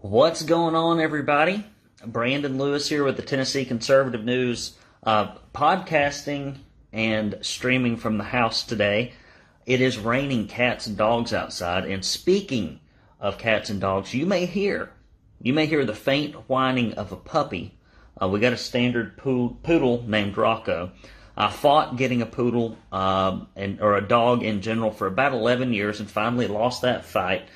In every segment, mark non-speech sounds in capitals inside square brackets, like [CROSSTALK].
What's going on, everybody? Brandon Lewis here with the Tennessee Conservative News, uh, podcasting and streaming from the house today. It is raining cats and dogs outside, and speaking of cats and dogs, you may hear you may hear the faint whining of a puppy. Uh, we got a standard poodle named Rocco. I fought getting a poodle um, and or a dog in general for about 11 years, and finally lost that fight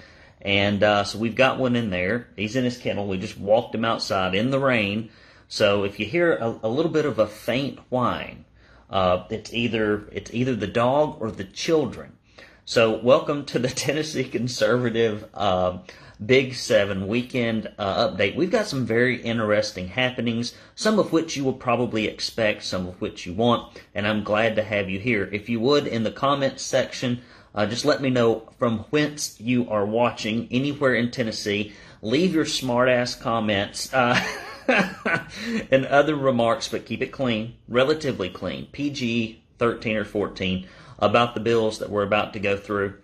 and uh, so we've got one in there. He's in his kennel. We just walked him outside in the rain. So if you hear a, a little bit of a faint whine, uh, it's either it's either the dog or the children. So welcome to the [LAUGHS] Tennessee Conservative uh, Big Seven weekend uh, update. We've got some very interesting happenings, some of which you will probably expect, some of which you want, and I'm glad to have you here. If you would, in the comments section, uh, just let me know from whence you are watching, anywhere in Tennessee. Leave your smartass comments uh, [LAUGHS] and other remarks, but keep it clean, relatively clean, PG 13 or 14, about the bills that we're about to go through.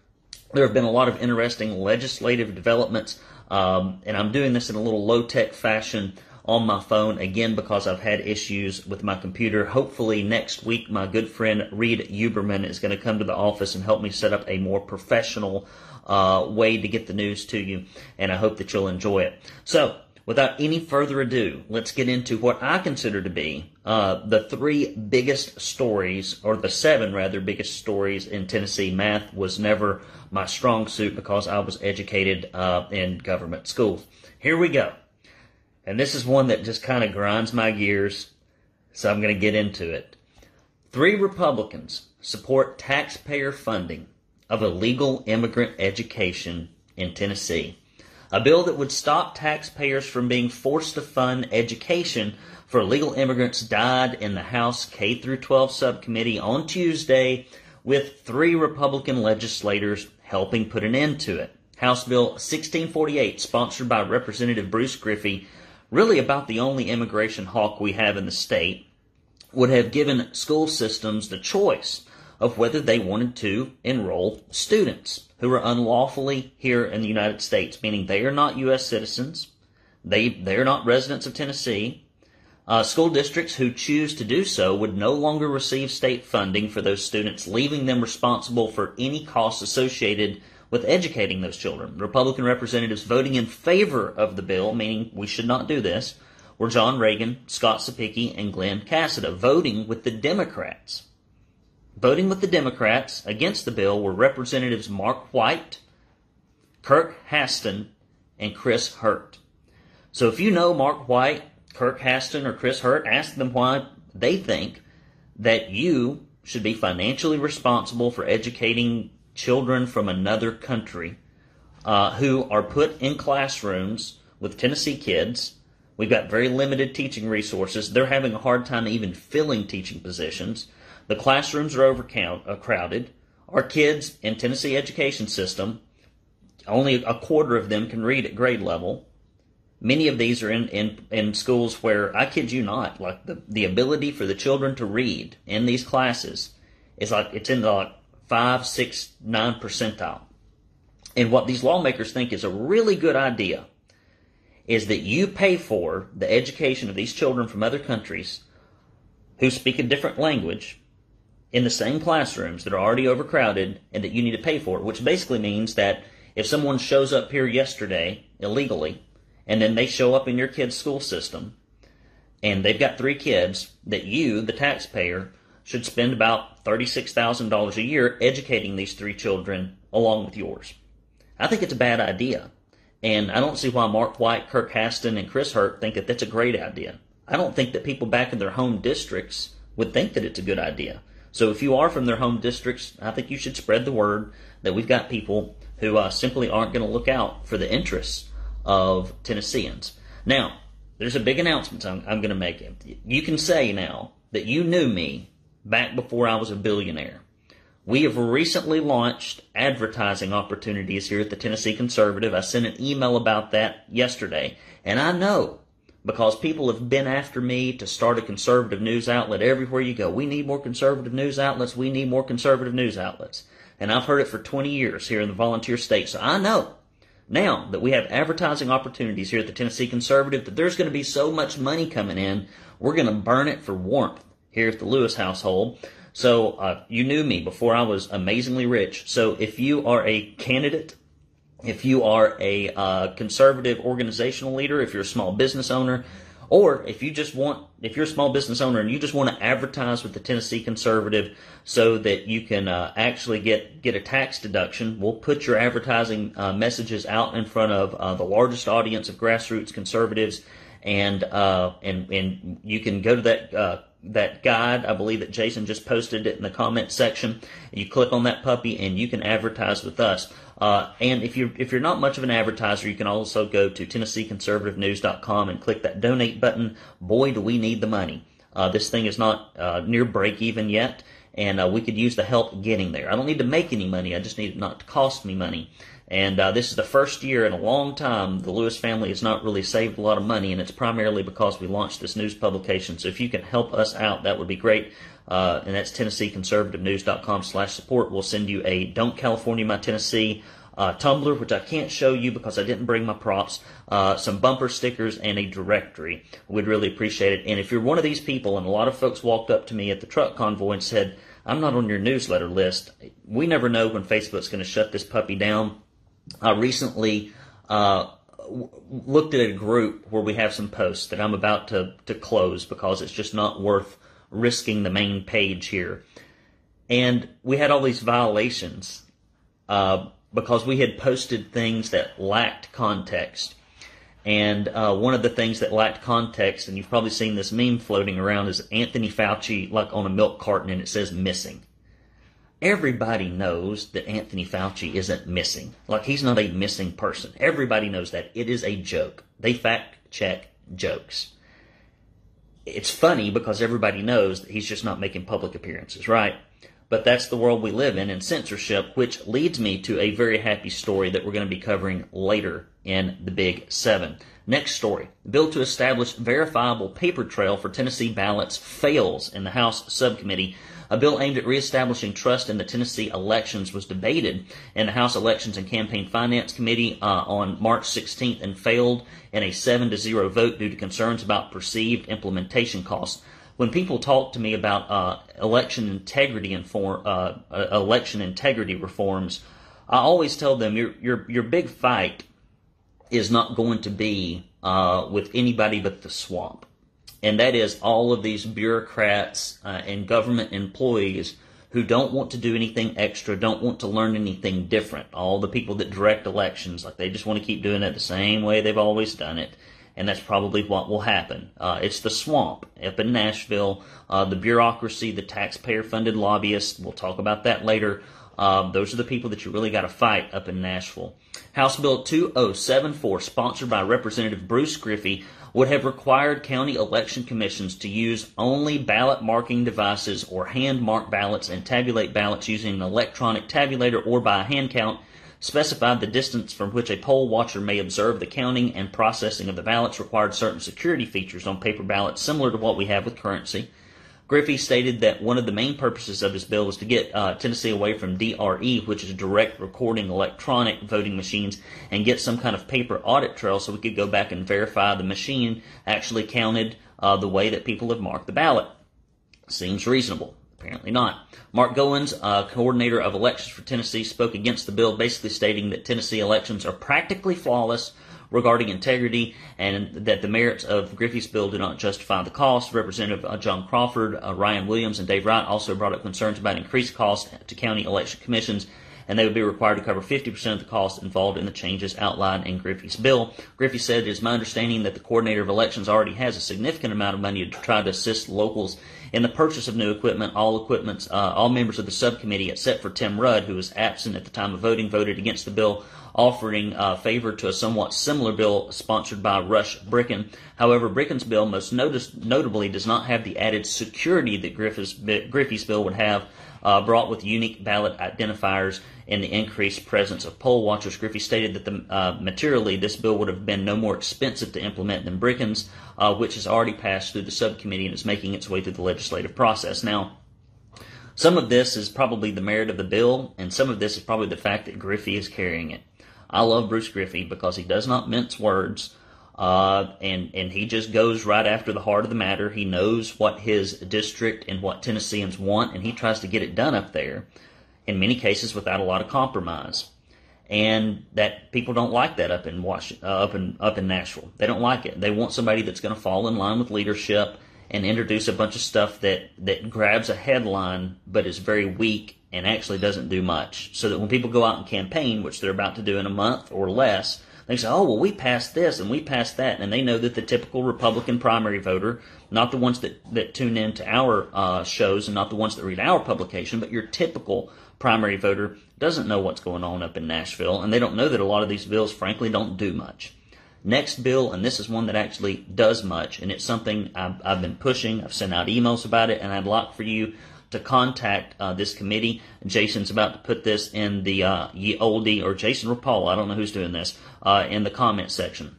There have been a lot of interesting legislative developments, um, and I'm doing this in a little low tech fashion on my phone again because I've had issues with my computer. Hopefully next week my good friend Reed Uberman is going to come to the office and help me set up a more professional uh, way to get the news to you, and I hope that you'll enjoy it. So, without any further ado, let's get into what I consider to be uh, the three biggest stories, or the seven rather biggest stories in Tennessee. Math was never my strong suit because I was educated uh, in government schools. Here we go. And this is one that just kind of grinds my gears, so I'm going to get into it. Three Republicans support taxpayer funding of illegal immigrant education in Tennessee. A bill that would stop taxpayers from being forced to fund education for illegal immigrants died in the House K through 12 subcommittee on Tuesday with three Republican legislators helping put an end to it. House Bill 1648, sponsored by Representative Bruce Griffey, really about the only immigration hawk we have in the state, would have given school systems the choice of whether they wanted to enroll students who are unlawfully here in the United States, meaning they are not U.S. citizens, they, they are not residents of Tennessee. Uh, school districts who choose to do so would no longer receive state funding for those students, leaving them responsible for any costs associated with educating those children. Republican representatives voting in favor of the bill, meaning we should not do this, were John Ragan, Scott Cepicky, and Glenn Casada. Voting with the Democrats. Voting with the Democrats against the bill were Representatives Mark White, Kirk Haston, and Chris Hurt. So if you know Mark White, Kirk Haston, or Chris Hurt, ask them why they think that you should be financially responsible for educating children from another country uh, who are put in classrooms with Tennessee kids. We've got very limited teaching resources. They're having a hard time even filling teaching positions. The classrooms are overcrowded. Uh, Our kids in Tennessee education system, only a quarter of them can read at grade level. Many of these are in, in, in schools where, I kid you not, like the, the ability for the children to read in these classes is like, it's in the like five, six, nine percentile. And what these lawmakers think is a really good idea is that you pay for the education of these children from other countries who speak a different language in the same classrooms that are already overcrowded and that you need to pay for, it, which basically means that if someone shows up here yesterday illegally and then they show up in your kid's school system and they've got three kids that you, the taxpayer, should spend about $36,000 a year educating these three children along with yours. I think it's a bad idea. And I don't see why Mark White, Kirk Haston, and Chris Hurt think that that's a great idea. I don't think that people back in their home districts would think that it's a good idea. So if you are from their home districts, I think you should spread the word that we've got people who uh, simply aren't going to look out for the interests of Tennesseans. Now, there's a big announcement I'm, I'm going to make. You can say now that you knew me back before I was a billionaire. We have recently launched advertising opportunities here at the Tennessee Conservative. I sent an email about that yesterday, and I know because people have been after me to start a conservative news outlet everywhere you go. We need more conservative news outlets. We need more conservative news outlets. And I've heard it for 20 years here in the volunteer state, so I know now that we have advertising opportunities here at the Tennessee Conservative, that there's going to be so much money coming in, we're going to burn it for warmth here at the Lewis household. So uh, you knew me before I was amazingly rich. So if you are a candidate, if you are a uh, conservative organizational leader, if you're a small business owner, or if you just want, if you're a small business owner and you just want to advertise with the Tennessee Conservative so that you can uh, actually get get a tax deduction, we'll put your advertising uh, messages out in front of uh, the largest audience of grassroots conservatives, and uh, and and you can go to that uh, that guide. I believe that Jason just posted it in the comment section. You click on that puppy and you can advertise with us. Uh, and if you're if you're not much of an advertiser, you can also go to TennesseeConservativeNews.com and click that donate button. Boy, do we need the money. Uh, this thing is not uh, near break even yet, and uh, we could use the help getting there. I don't need to make any money. I just need it not to cost me money. And uh, this is the first year in a long time the Lewis family has not really saved a lot of money, and it's primarily because we launched this news publication. So if you can help us out, that would be great. Uh, and that's TennesseeConservativeNews.com slash support. We'll send you a Don't California My Tennessee uh, tumbler, which I can't show you because I didn't bring my props, uh, some bumper stickers, and a directory. We'd really appreciate it. And if you're one of these people, and a lot of folks walked up to me at the truck convoy and said, I'm not on your newsletter list, we never know when Facebook's going to shut this puppy down. I recently uh, looked at a group where we have some posts that I'm about to, to close because it's just not worth risking the main page here. And we had all these violations uh, because we had posted things that lacked context. And uh, one of the things that lacked context, and you've probably seen this meme floating around, is Anthony Fauci like on a milk carton and it says missing. Everybody knows that Anthony Fauci isn't missing. Like, he's not a missing person. Everybody knows that. It is a joke. They fact check jokes. It's funny because everybody knows that he's just not making public appearances, right? But that's the world we live in in censorship, which leads me to a very happy story that we're going to be covering later in the Big Seven. Next story. Bill to establish verifiable paper trail for Tennessee ballots fails in the House subcommittee a bill aimed at reestablishing trust in the Tennessee elections was debated in the House Elections and Campaign Finance Committee uh, on March 16th and failed in a 7 to 0 vote due to concerns about perceived implementation costs. When people talk to me about uh, election integrity and for, uh, uh election integrity reforms, I always tell them your your your big fight is not going to be uh, with anybody but the swamp and that is all of these bureaucrats uh, and government employees who don't want to do anything extra, don't want to learn anything different. All the people that direct elections, like they just want to keep doing it the same way they've always done it. And that's probably what will happen. Uh, it's the swamp up in Nashville, uh, the bureaucracy, the taxpayer funded lobbyists. We'll talk about that later. Uh, those are the people that you really got to fight up in Nashville. House Bill 2074, sponsored by Representative Bruce Griffey, would have required county election commissions to use only ballot marking devices or hand mark ballots and tabulate ballots using an electronic tabulator or by hand count, specified the distance from which a poll watcher may observe the counting and processing of the ballots, required certain security features on paper ballots similar to what we have with currency, Griffey stated that one of the main purposes of his bill was to get uh, Tennessee away from DRE, which is direct recording electronic voting machines, and get some kind of paper audit trail so we could go back and verify the machine actually counted uh, the way that people have marked the ballot. Seems reasonable. Apparently not. Mark Goins, uh, coordinator of elections for Tennessee, spoke against the bill, basically stating that Tennessee elections are practically flawless regarding integrity and that the merits of Griffey's bill do not justify the cost. Representative uh, John Crawford, uh, Ryan Williams, and Dave Wright also brought up concerns about increased costs to county election commissions and they would be required to cover 50% of the costs involved in the changes outlined in Griffey's bill. Griffey said it is my understanding that the coordinator of elections already has a significant amount of money to try to assist locals in the purchase of new equipment. All equipments, uh, all members of the subcommittee, except for Tim Rudd, who was absent at the time of voting, voted against the bill offering uh, favor to a somewhat similar bill sponsored by Rush Bricken. However, Bricken's bill most notice, notably does not have the added security that Griffey's bill would have, uh, brought with unique ballot identifiers and the increased presence of poll watchers. Griffey stated that the, uh, materially this bill would have been no more expensive to implement than Bricken's, uh, which has already passed through the subcommittee and is making its way through the legislative process. Now, some of this is probably the merit of the bill, and some of this is probably the fact that Griffey is carrying it. I love Bruce Griffey because he does not mince words. Uh, and and he just goes right after the heart of the matter. He knows what his district and what Tennesseans want, and he tries to get it done up there. In many cases, without a lot of compromise, and that people don't like that up in Washington, uh, up in up in Nashville. They don't like it. They want somebody that's going to fall in line with leadership and introduce a bunch of stuff that that grabs a headline but is very weak and actually doesn't do much. So that when people go out and campaign, which they're about to do in a month or less they say, oh, well, we passed this and we passed that. And they know that the typical Republican primary voter, not the ones that, that tune in to our uh, shows and not the ones that read our publication, but your typical primary voter doesn't know what's going on up in Nashville. And they don't know that a lot of these bills, frankly, don't do much. Next bill, and this is one that actually does much, and it's something I've, I've been pushing. I've sent out emails about it, and I'd like for you to contact uh, this committee. Jason's about to put this in the uh, ye oldie, or Jason or Paul, I don't know who's doing this, uh, in the comment section.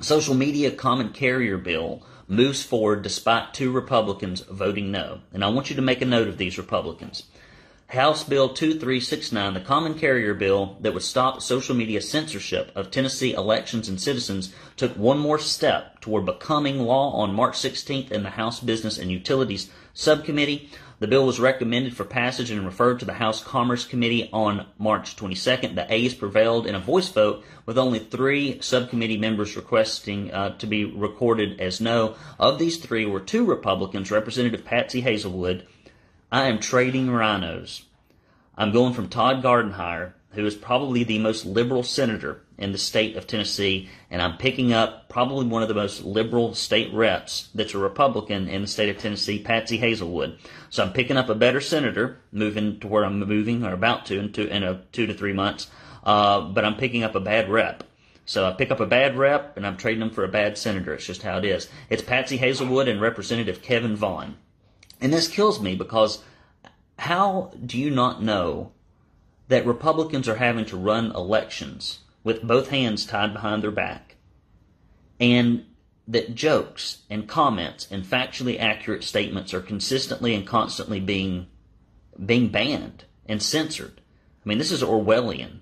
Social media common carrier bill moves forward despite two Republicans voting no. And I want you to make a note of these Republicans. House Bill 2369, the common carrier bill that would stop social media censorship of Tennessee elections and citizens, took one more step toward becoming law on March 16th in the House Business and Utilities Subcommittee. The bill was recommended for passage and referred to the House Commerce Committee on March 22nd. The A's prevailed in a voice vote with only three subcommittee members requesting uh, to be recorded as no. Of these three were two Republicans, Representative Patsy Hazlewood. I am trading rhinos. I'm going from Todd Gardenhire, who is probably the most liberal senator in the state of Tennessee, and I'm picking up probably one of the most liberal state reps that's a Republican in the state of Tennessee, Patsy Hazlewood. So I'm picking up a better senator, moving to where I'm moving or about to in two, in a two to three months, uh, but I'm picking up a bad rep. So I pick up a bad rep and I'm trading them for a bad senator. It's just how it is. It's Patsy Hazlewood and Representative Kevin Vaughan. And this kills me because how do you not know that Republicans are having to run elections with both hands tied behind their back, and that jokes and comments and factually accurate statements are consistently and constantly being being banned and censored. I mean, this is Orwellian.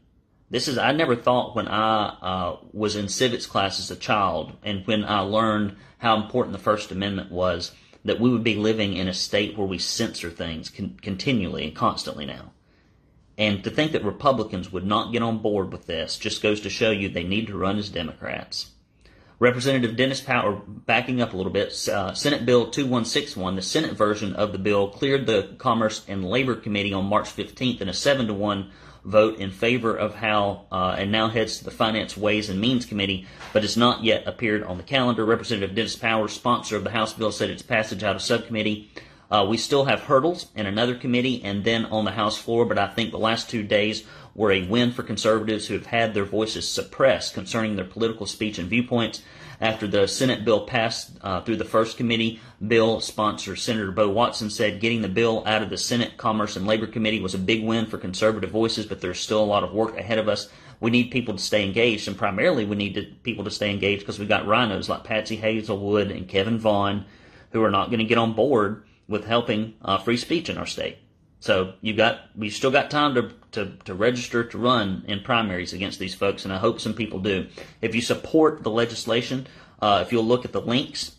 This is I never thought when I uh, was in civics class as a child, and when I learned how important the First Amendment was, that we would be living in a state where we censor things con- continually and constantly now. And to think that Republicans would not get on board with this just goes to show you they need to run as Democrats. Representative Dennis Power, backing up a little bit, uh, Senate Bill 2161, the Senate version of the bill, cleared the Commerce and Labor Committee on March 15th in a 7 to 1 vote in favor of how, uh, and now heads to the Finance Ways and Means Committee, but has not yet appeared on the calendar. Representative Dennis Power, sponsor of the House bill, said its passage out of subcommittee uh, we still have hurdles in another committee and then on the House floor, but I think the last two days were a win for conservatives who have had their voices suppressed concerning their political speech and viewpoints. After the Senate bill passed uh, through the first committee, bill sponsor Senator Bo Watson said getting the bill out of the Senate Commerce and Labor Committee was a big win for conservative voices, but there's still a lot of work ahead of us. We need people to stay engaged, and primarily we need to, people to stay engaged because we've got rhinos like Patsy Hazlewood and Kevin Vaughan who are not going to get on board with helping uh, free speech in our state. So you got we still got time to, to, to register to run in primaries against these folks, and I hope some people do. If you support the legislation, uh, if you'll look at the links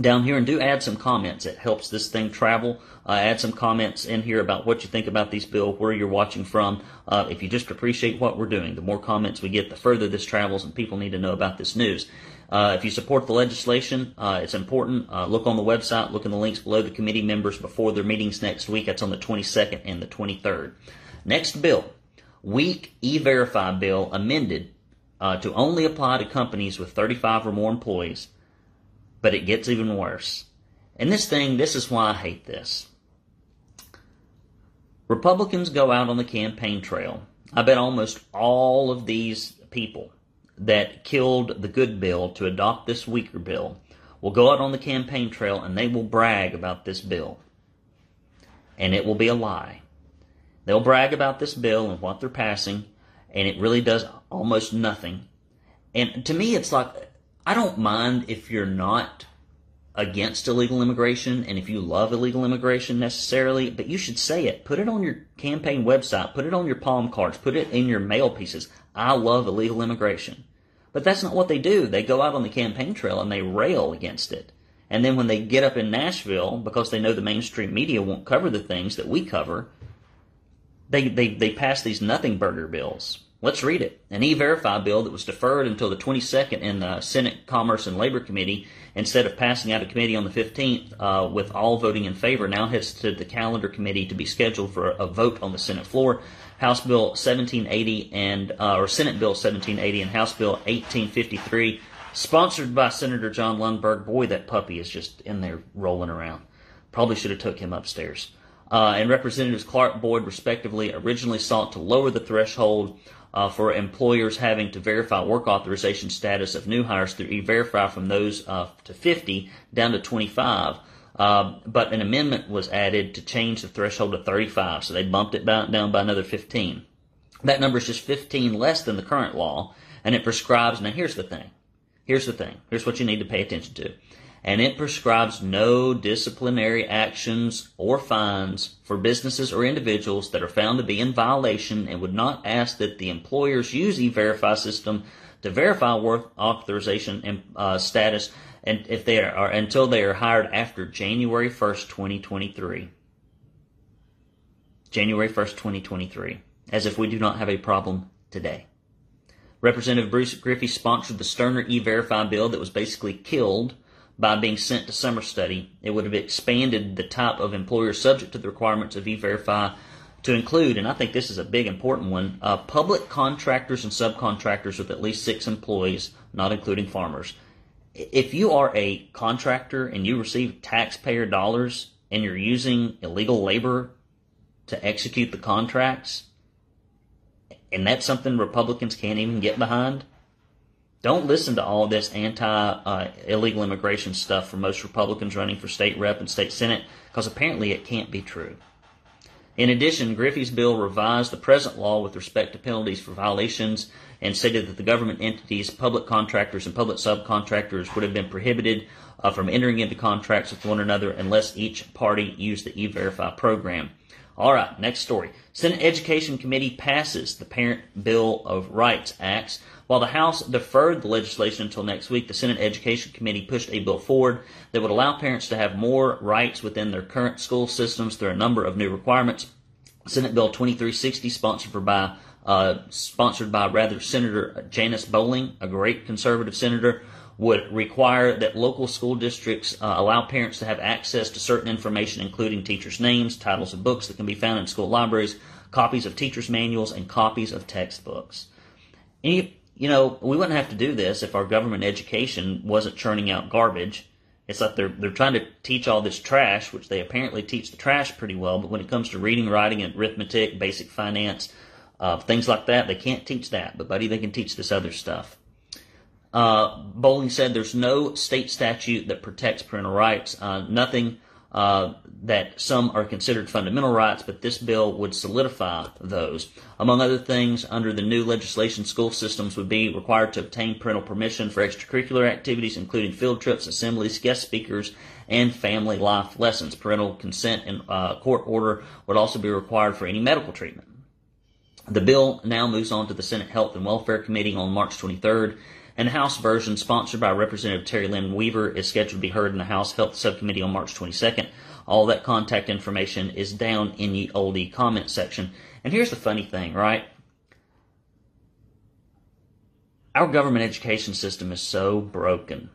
down here and do add some comments. It helps this thing travel. Uh, add some comments in here about what you think about these bill, where you're watching from. Uh, if you just appreciate what we're doing, the more comments we get, the further this travels, and people need to know about this news. Uh, if you support the legislation, uh, it's important. Uh, look on the website, look in the links below the committee members before their meetings next week. That's on the 22nd and the 23rd. Next bill, weak e-verify bill amended uh, to only apply to companies with 35 or more employees, but it gets even worse. And this thing, this is why I hate this. Republicans go out on the campaign trail. I bet almost all of these people that killed the good bill to adopt this weaker bill will go out on the campaign trail and they will brag about this bill. And it will be a lie. They'll brag about this bill and what they're passing, and it really does almost nothing. And to me, it's like, I don't mind if you're not against illegal immigration and if you love illegal immigration necessarily, but you should say it. Put it on your campaign website, put it on your palm cards, put it in your mail pieces. I love illegal immigration. But that's not what they do. They go out on the campaign trail and they rail against it. And then when they get up in Nashville, because they know the mainstream media won't cover the things that we cover, they, they, they pass these nothing burger bills. Let's read it. An e-verify bill that was deferred until the 22nd in the Senate Commerce and Labor Committee, instead of passing out of committee on the 15th uh, with all voting in favor, now heads to the calendar committee to be scheduled for a vote on the Senate floor. House Bill 1780 and uh, or Senate Bill 1780 and House Bill 1853, sponsored by Senator John Lundberg. Boy, that puppy is just in there rolling around. Probably should have took him upstairs. Uh, and Representatives Clark Boyd, respectively, originally sought to lower the threshold uh, for employers having to verify work authorization status of new hires through e-verify from those uh, to 50 down to 25. Uh, but an amendment was added to change the threshold to 35, so they bumped it down by another 15. That number is just 15 less than the current law, and it prescribes. Now, here's the thing. Here's the thing. Here's what you need to pay attention to. And it prescribes no disciplinary actions or fines for businesses or individuals that are found to be in violation and would not ask that the employers use e-verify system to verify work authorization and uh, status and if they are until they are hired after January 1st, 2023. January 1st, 2023. As if we do not have a problem today. Representative Bruce Griffey sponsored the Sterner E-Verify bill that was basically killed by being sent to summer study. It would have expanded the type of employers subject to the requirements of E-Verify to include, and I think this is a big important one, uh, public contractors and subcontractors with at least six employees, not including farmers if you are a contractor and you receive taxpayer dollars and you're using illegal labor to execute the contracts, and that's something Republicans can't even get behind, don't listen to all this anti uh, illegal immigration stuff from most Republicans running for state rep and state senate, because apparently it can't be true. In addition, Griffey's bill revised the present law with respect to penalties for violations and stated that the government entities, public contractors, and public subcontractors would have been prohibited uh, from entering into contracts with one another unless each party used the E-Verify program. All right, next story. Senate Education Committee passes the Parent Bill of Rights Acts. While the House deferred the legislation until next week, the Senate Education Committee pushed a bill forward that would allow parents to have more rights within their current school systems through a number of new requirements. Senate Bill 2360, sponsored by uh, sponsored by rather Senator Janice Bowling, a great conservative senator, would require that local school districts uh, allow parents to have access to certain information, including teachers' names, titles of books that can be found in school libraries, copies of teachers' manuals, and copies of textbooks. And you know, we wouldn't have to do this if our government education wasn't churning out garbage. It's like they're they're trying to teach all this trash, which they apparently teach the trash pretty well, but when it comes to reading, writing, and arithmetic, basic finance, uh, things like that. They can't teach that, but buddy, they can teach this other stuff. Uh, Bowling said there's no state statute that protects parental rights. Uh, nothing uh, that some are considered fundamental rights, but this bill would solidify those. Among other things, under the new legislation, school systems would be required to obtain parental permission for extracurricular activities, including field trips, assemblies, guest speakers, and family life lessons. Parental consent and uh, court order would also be required for any medical treatment. The bill now moves on to the Senate Health and Welfare Committee on March 23rd, and House version, sponsored by Representative Terry Lynn Weaver, is scheduled to be heard in the House Health Subcommittee on March 22nd. All that contact information is down in the oldie comment section. And here's the funny thing, right? Our government education system is so broken.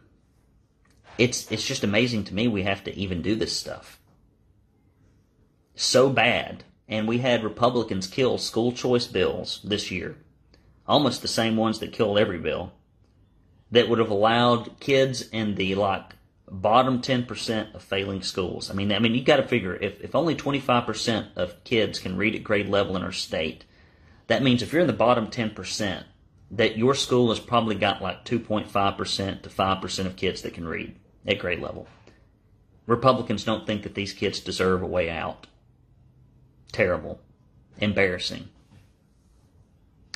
It's it's just amazing to me we have to even do this stuff. So bad and we had Republicans kill school choice bills this year, almost the same ones that killed every bill, that would have allowed kids in the like bottom 10% of failing schools. I mean, I mean, you got to figure if, if only 25% of kids can read at grade level in our state, that means if you're in the bottom 10%, that your school has probably got like 2.5% to 5% of kids that can read at grade level. Republicans don't think that these kids deserve a way out terrible, embarrassing.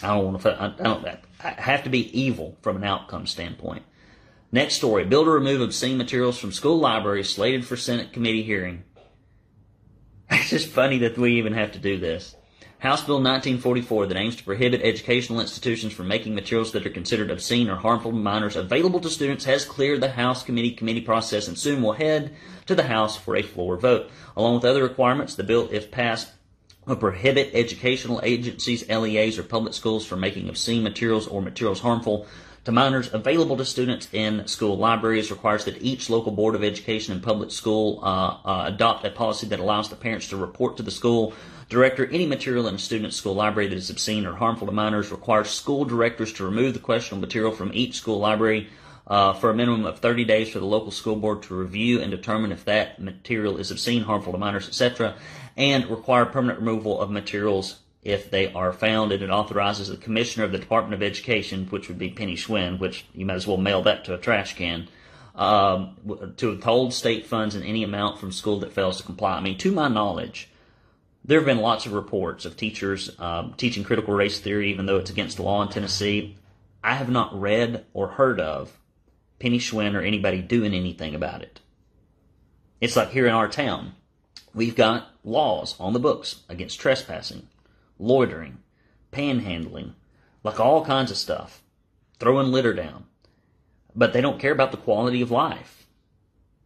I don't want to. I don't. I have to be evil from an outcome standpoint. Next story: Bill to remove obscene materials from school libraries slated for Senate committee hearing. [LAUGHS] It's just funny that we even have to do this. House Bill 1944 that aims to prohibit educational institutions from making materials that are considered obscene or harmful to minors available to students has cleared the House committee committee process and soon will head to the House for a floor vote. Along with other requirements, the bill, if passed, will prohibit educational agencies, LEAs, or public schools from making obscene materials or materials harmful to minors available to students in school. Libraries requires that each local board of education and public school uh, uh, adopt a policy that allows the parents to report to the school director any material in a student's school library that is obscene or harmful to minors. Requires school directors to remove the questionable material from each school library uh, for a minimum of 30 days for the local school board to review and determine if that material is obscene, harmful to minors, etc., and require permanent removal of materials if they are found, and it authorizes the commissioner of the Department of Education, which would be Penny Schwinn, which you might as well mail that to a trash can, um, to withhold state funds in any amount from school that fails to comply. I mean, to my knowledge, there have been lots of reports of teachers um, teaching critical race theory, even though it's against the law in Tennessee. I have not read or heard of Penny Schwinn or anybody doing anything about it. It's like here in our town, we've got laws on the books against trespassing loitering, panhandling, like all kinds of stuff, throwing litter down. But they don't care about the quality of life.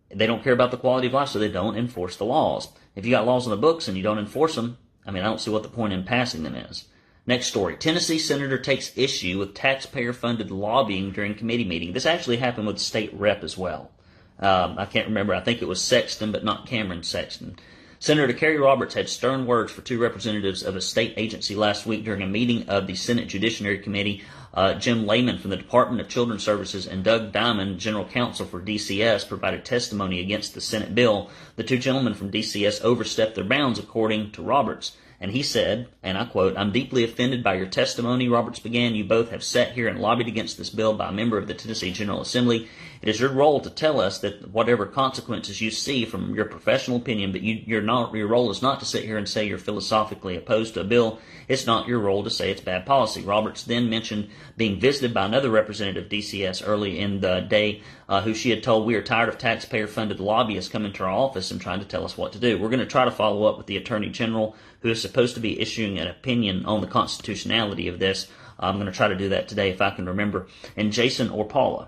They don't care about the quality of life, so they don't enforce the laws. If you got laws on the books and you don't enforce them, I mean, I don't see what the point in passing them is. Next story. Tennessee senator takes issue with taxpayer funded lobbying during committee meeting. This actually happened with state rep as well. Um, I can't remember. I think it was Sexton, but not Cameron Sexton. Senator Kerry Roberts had stern words for two representatives of a state agency last week during a meeting of the Senate Judiciary Committee. Uh, Jim Layman from the Department of Children's Services and Doug Diamond, General Counsel for DCS, provided testimony against the Senate bill. The two gentlemen from DCS overstepped their bounds, according to Roberts. And he said, and I quote, I'm deeply offended by your testimony, Roberts began. You both have sat here and lobbied against this bill by a member of the Tennessee General Assembly. It is your role to tell us that whatever consequences you see from your professional opinion, but you, your, not, your role is not to sit here and say you're philosophically opposed to a bill. It's not your role to say it's bad policy. Roberts then mentioned being visited by another representative of DCS early in the day uh, who she had told, We are tired of taxpayer funded lobbyists coming to our office and trying to tell us what to do. We're going to try to follow up with the Attorney General, who is supposed to be issuing an opinion on the constitutionality of this. I'm going to try to do that today if I can remember. And Jason or Paula,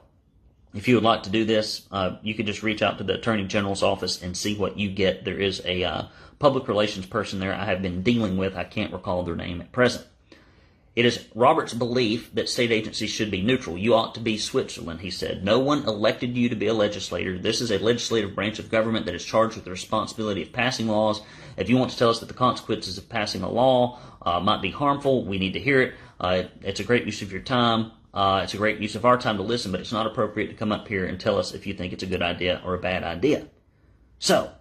if you would like to do this, uh, you could just reach out to the Attorney General's office and see what you get. There is a uh, public relations person there I have been dealing with. I can't recall their name at present. It is Robert's belief that state agencies should be neutral. You ought to be Switzerland, he said. No one elected you to be a legislator. This is a legislative branch of government that is charged with the responsibility of passing laws. If you want to tell us that the consequences of passing a law uh, might be harmful, we need to hear it. Uh, it's a great use of your time. Uh, it's a great use of our time to listen, but it's not appropriate to come up here and tell us if you think it's a good idea or a bad idea. So,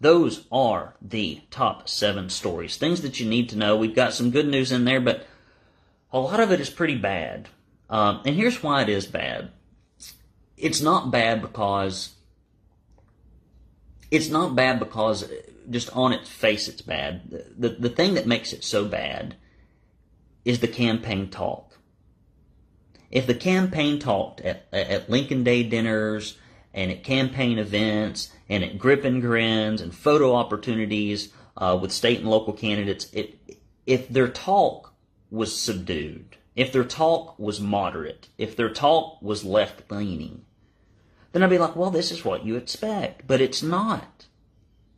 those are the top seven stories. Things that you need to know. We've got some good news in there, but a lot of it is pretty bad. Um, and here's why it is bad. It's not bad because it's not bad because just on its face it's bad. The, the, the thing that makes it so bad is the campaign talk. If the campaign talked at, at Lincoln Day dinners and at campaign events and at grip and grins and photo opportunities uh, with state and local candidates, it, if their talk was subdued, if their talk was moderate, if their talk was left leaning, then I'd be like, well, this is what you expect. But it's not.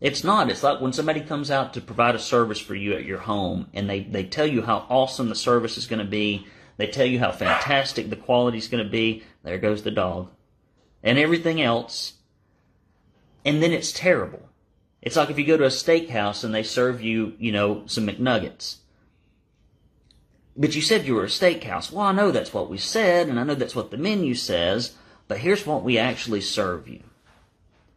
It's not. It's like when somebody comes out to provide a service for you at your home and they, they tell you how awesome the service is going to be. They tell you how fantastic the quality is going to be. There goes the dog. And everything else. And then it's terrible. It's like if you go to a steakhouse and they serve you, you know, some McNuggets. But you said you were a steakhouse. Well, I know that's what we said, and I know that's what the menu says, but here's what we actually serve you.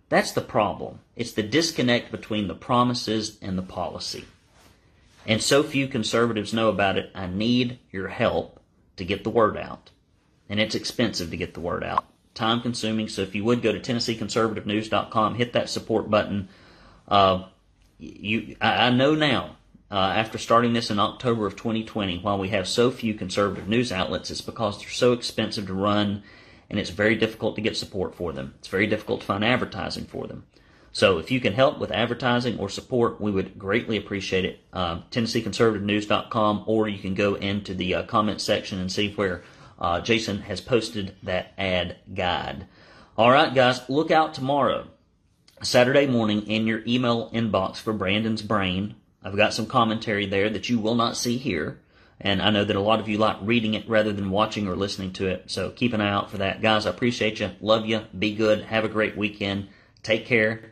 That's the problem. It's the disconnect between the promises and the policy. And so few conservatives know about it. I need your help to get the word out. And it's expensive to get the word out. Time consuming. So if you would go to TennesseeConservativeNews.com, hit that support button. Uh, you, I, I know now uh, after starting this in October of 2020, why we have so few conservative news outlets, it's because they're so expensive to run and it's very difficult to get support for them. It's very difficult to find advertising for them. So if you can help with advertising or support, we would greatly appreciate it. Uh, TennesseeConservativeNews.com, or you can go into the uh, comment section and see where uh, Jason has posted that ad guide. All right, guys, look out tomorrow, Saturday morning, in your email inbox for Brandon's Brain. I've got some commentary there that you will not see here. And I know that a lot of you like reading it rather than watching or listening to it. So keep an eye out for that. Guys, I appreciate you. Love you. Be good. Have a great weekend. Take care.